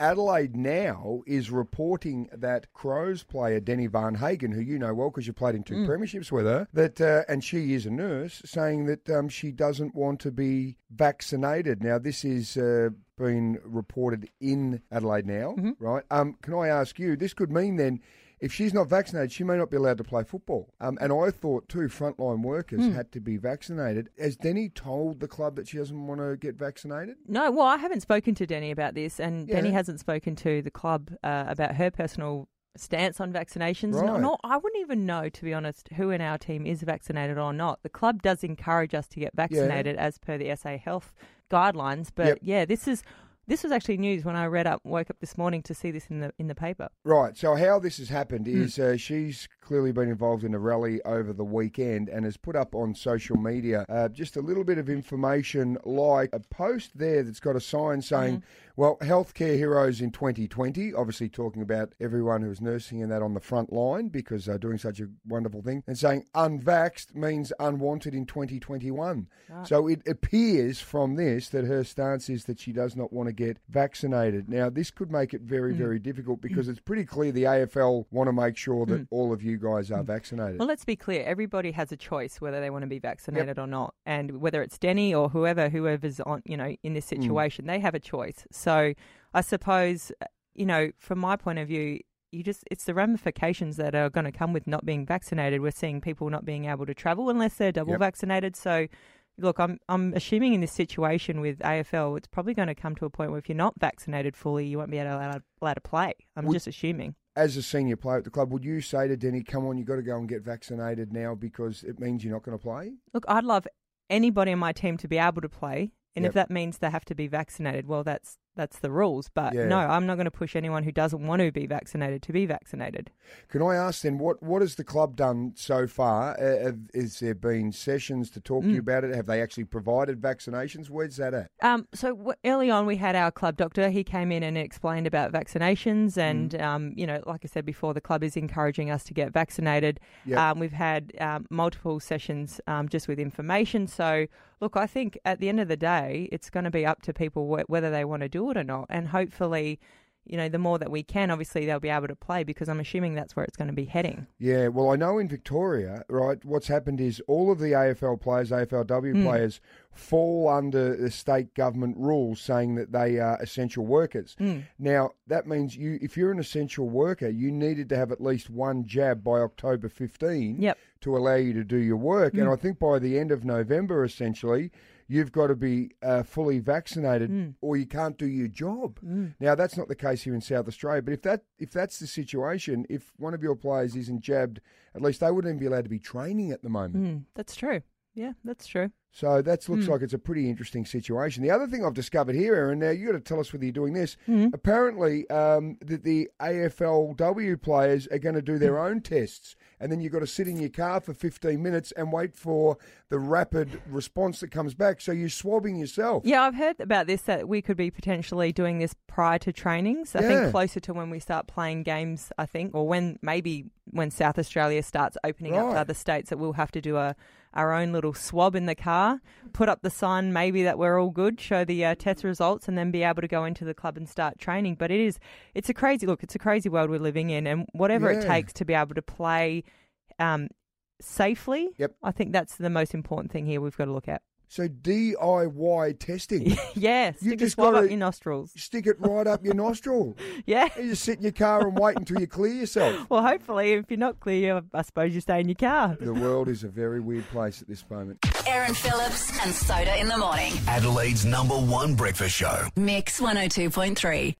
Adelaide now is reporting that Crows player Deni Van Hagen, who you know well because you played in two Mm. premierships with her, that uh, and she is a nurse, saying that um, she doesn't want to be vaccinated. Now this is. Uh, been reported in Adelaide now, Mm-hmm. right? Um, can I ask you? This could mean then if she's not vaccinated, she may not be allowed to play football. Um, and I thought too, frontline workers Hmm. had to be vaccinated. Has Deni told the club that she doesn't want to get vaccinated? No, well, I haven't spoken to Deni about this, and Yeah. Deni hasn't spoken to the club uh, about her personal stance on vaccinations. No, Right. no, I wouldn't even know, to be honest, who in our team is vaccinated or not. The club does encourage us to get vaccinated as per the SA Health guidelines, but Yep. yeah, this is this was actually news when I read up, woke up this morning to see this in the in the paper. Right. So how this has happened Hmm. is uh, she's clearly been involved in a rally over the weekend and has put up on social media uh, just a little bit of information, like a post there that's got a sign saying, Mm-hmm. "Well, healthcare heroes in 2020." Obviously, talking about everyone who's nursing and that on the front line because they're doing such a wonderful thing, and saying unvaxxed means unwanted in 2021. So it appears from this that her stance is that she does not want to get vaccinated. Now, this could make it very, very difficult because it's pretty clear the AFL want to make sure that all of you guys are vaccinated. Hmm. Well, let's be clear. Everybody has a choice whether they want to be vaccinated or not, and whether it's Deni or whoever, whoever's on, you know, in this Mm. situation, they have a choice. So, I suppose, uh, you know, from my point of view, you just it's the ramifications that are going to come with not being vaccinated. We're seeing people not being able to travel unless they're double Yep. vaccinated. So. Look, I'm I'm assuming in this situation with AFL, it's probably going to come to a point where if you're not vaccinated fully, you won't be able to allowed, allowed to play. I'm Would- just assuming. As a senior player at the club, would you say to Deni, come on, you've got to go and get vaccinated now because it means you're not going to play? Look, I'd love anybody on my team to be able to play, and Yep. if that means they have to be vaccinated, well, that's that's the rules. But Yeah. no, I'm not going to push anyone who doesn't want to be vaccinated to be vaccinated. Can I ask then, what, what has the club done so far? Uh, have, there been sessions to talk to Mm. you about it? Have they actually provided vaccinations? Where's that at? Um, so w- early on, we had our club doctor. He came in and explained about vaccinations, and Mm. um, you know, like I said before, the club is encouraging us to get vaccinated. Yep. Um, we've had um, multiple sessions um, just with information. So, look, I think at the end of the day, it's going to be up to people wh- whether they want to do or not, and hopefully. You know, the more that we can, obviously they'll be able to play because I'm assuming that's where it's going to be heading. Yeah, well, I know in Victoria, right, what's happened is all of the AFL players, AFLW Mm. players, fall under the state government rules saying that they are essential workers. Mm. Now, that means you, if you're an essential worker, you needed to have at least one jab by October 15 Yep. to allow you to do your work. And Mm. I think by the end of November, essentially, you've got to be uh, fully vaccinated Mm. or you can't do your job. Mm. Now that's not the case here in South Australia, but if that if that's the situation, if one of your players isn't jabbed, at least they wouldn't even be allowed to be training at the moment. Mm. That's true. Yeah, that's true. So that looks Mm. like it's a pretty interesting situation. The other thing I've discovered here, Erin, now you've got to tell us whether you're doing this. Mm. Apparently, um, that the AFLW players are going to do their own tests, and then you've got to sit in your car for 15 minutes and wait for the rapid response that comes back. So you're swabbing yourself. Yeah, I've heard about this that we could be potentially doing this prior to trainings. I Yeah. think closer to when we start playing games, I think, or when maybe when South Australia starts opening up to other states that we'll have to do a our own little swab in the car, put up the sign maybe that we're all good, show the uh, test results, and then be able to go into the club and start training. But it is, it's a crazy look. It's a crazy world we're living in, and whatever it takes to be able to play um, safely, Yep. I think that's the most important thing here. We've got to look at. So DIY testing. yeah, You stick a just swab gotta- up your nostrils. Stick it right up your nostril. Yeah. You just sit in your car and wait until you clear yourself. Well, hopefully, if you're not clear, I suppose you stay in your car. The world is a very weird place at this moment. Erin Phillips and Soda in the morning. Adelaide's number one breakfast show. Mix 102.3.